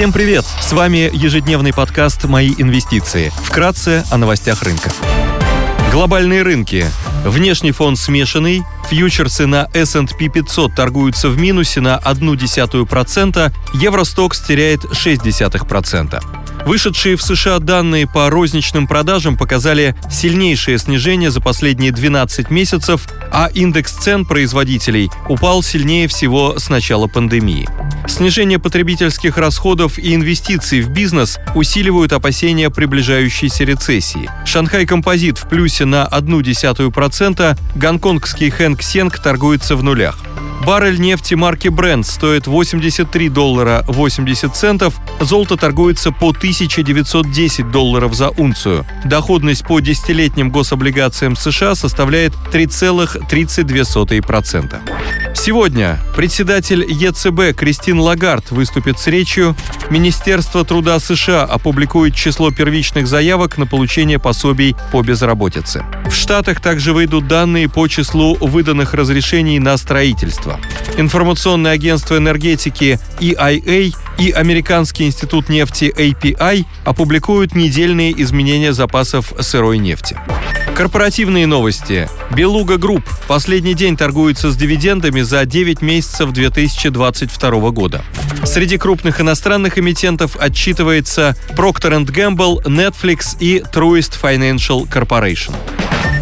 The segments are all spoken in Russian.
Всем привет! С вами ежедневный подкаст «Мои инвестиции». Вкратце о новостях рынка. Глобальные рынки. Внешний фон смешанный. Фьючерсы на S&P 500 торгуются в минусе на 0,1%. Евростокс теряет 0,6%. Вышедшие в США данные по розничным продажам показали сильнейшее снижение за последние 12 месяцев, а индекс цен производителей упал сильнее всего с начала пандемии. Снижение потребительских расходов и инвестиций в бизнес усиливают опасения приближающейся рецессии. Шанхай Композит в плюсе на 0,1%, гонконгский Хэнк Сенг торгуется в нулях. Баррель нефти марки Brent стоит 83 доллара 80 центов, золото торгуется по 1910 долларов за унцию. Доходность по десятилетним гособлигациям США составляет 3,32%. Сегодня председатель ЕЦБ Кристин Лагард выступит с речью. Министерство труда США опубликует число первичных заявок на получение пособий по безработице. В Штатах также выйдут данные по числу выданных разрешений на строительство. Информационное агентство энергетики EIA и Американский институт нефти API опубликуют недельные изменения запасов сырой нефти. Корпоративные новости. Белуга Групп последний день торгуется с дивидендами за 9 месяцев 2022 года. Среди крупных иностранных эмитентов отчитывается Procter Gamble, Netflix и Truist Financial Corporation.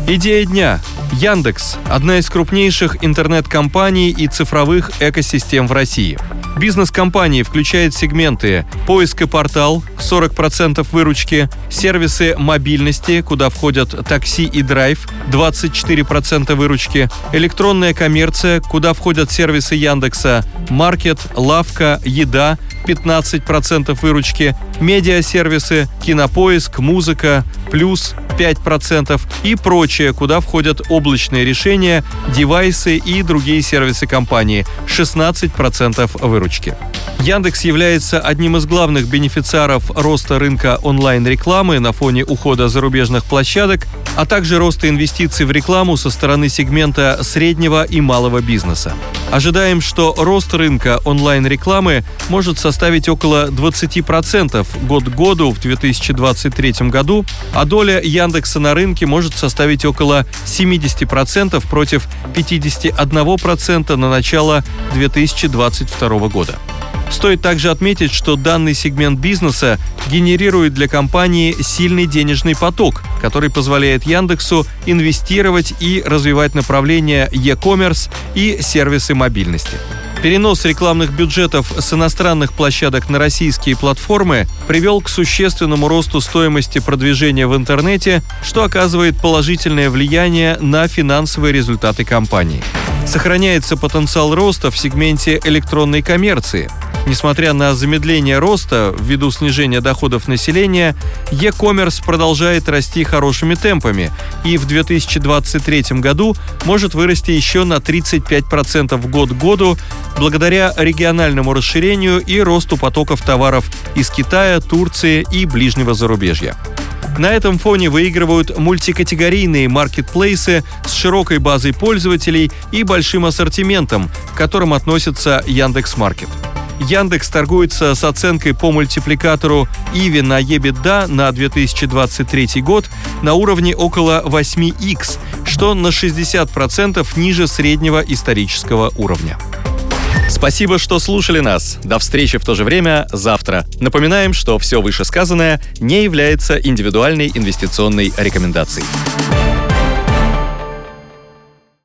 Идея дня. Яндекс – одна из крупнейших интернет-компаний и цифровых экосистем в России. Бизнес компании включает сегменты поиск и портал 40% выручки, сервисы мобильности, куда входят такси и драйв 24% выручки, электронная коммерция, куда входят сервисы Яндекса, маркет, лавка, еда 15% выручки, медиасервисы, кинопоиск, музыка, плюс 5% и прочее, куда входят облачные решения, девайсы и другие сервисы компании 16% выручки. Яндекс является одним из главных бенефициаров роста рынка онлайн-рекламы на фоне ухода зарубежных площадок, а также роста инвестиций в рекламу со стороны сегмента среднего и малого бизнеса. Ожидаем, что рост рынка онлайн-рекламы может составить около 20% год к году в 2023 году, а доля Яндекса на рынке может составить около 70% против 51% на начало 2022 года. Стоит также отметить, что данный сегмент бизнеса генерирует для компании сильный денежный поток, который позволяет Яндексу инвестировать и развивать направления e-commerce и сервисы мобильности. Перенос рекламных бюджетов с иностранных площадок на российские платформы привел к существенному росту стоимости продвижения в интернете, что оказывает положительное влияние на финансовые результаты компании. Сохраняется потенциал роста в сегменте электронной коммерции – Несмотря на замедление роста ввиду снижения доходов населения, e-commerce продолжает расти хорошими темпами и в 2023 году может вырасти еще на 35% год к году благодаря региональному расширению и росту потоков товаров из Китая, Турции и ближнего зарубежья. На этом фоне выигрывают мультикатегорийные маркетплейсы с широкой базой пользователей и большим ассортиментом, к которым относится Яндекс.Маркет. Яндекс торгуется с оценкой по мультипликатору Иви на EBITDA на 2023 год на уровне около 8x, что на 60% ниже среднего исторического уровня. Спасибо, что слушали нас. До встречи в то же время завтра. Напоминаем, что все вышесказанное не является индивидуальной инвестиционной рекомендацией.